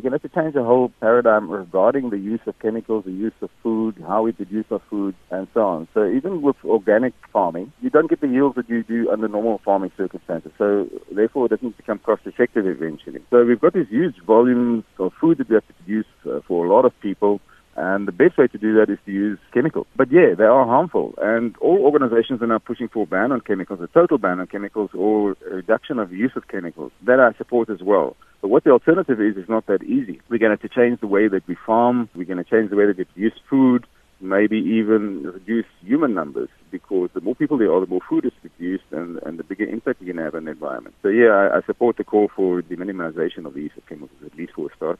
going to have to change the whole paradigm regarding the use of chemicals, the use of food, how we produce our food, and so on. So even with organic farming, you don't get the yields that you do under normal farming circumstances. So therefore, it doesn't become cost-effective eventually. So we've got these huge volumes of food that we have to produce uh, for a lot of people. And the best way to do that is to use chemicals. But yeah, they are harmful. And all organizations are now pushing for a ban on chemicals, a total ban on chemicals or a reduction of use of chemicals. That I support as well. But what the alternative is, is not that easy. We're going to have to change the way that we farm. We're going to change the way that we produce food maybe even reduce human numbers because the more people there are, the more food is produced and, and the bigger impact you can have on the environment. So yeah, I, I support the call for the minimization of the use of chemicals, at least for a start.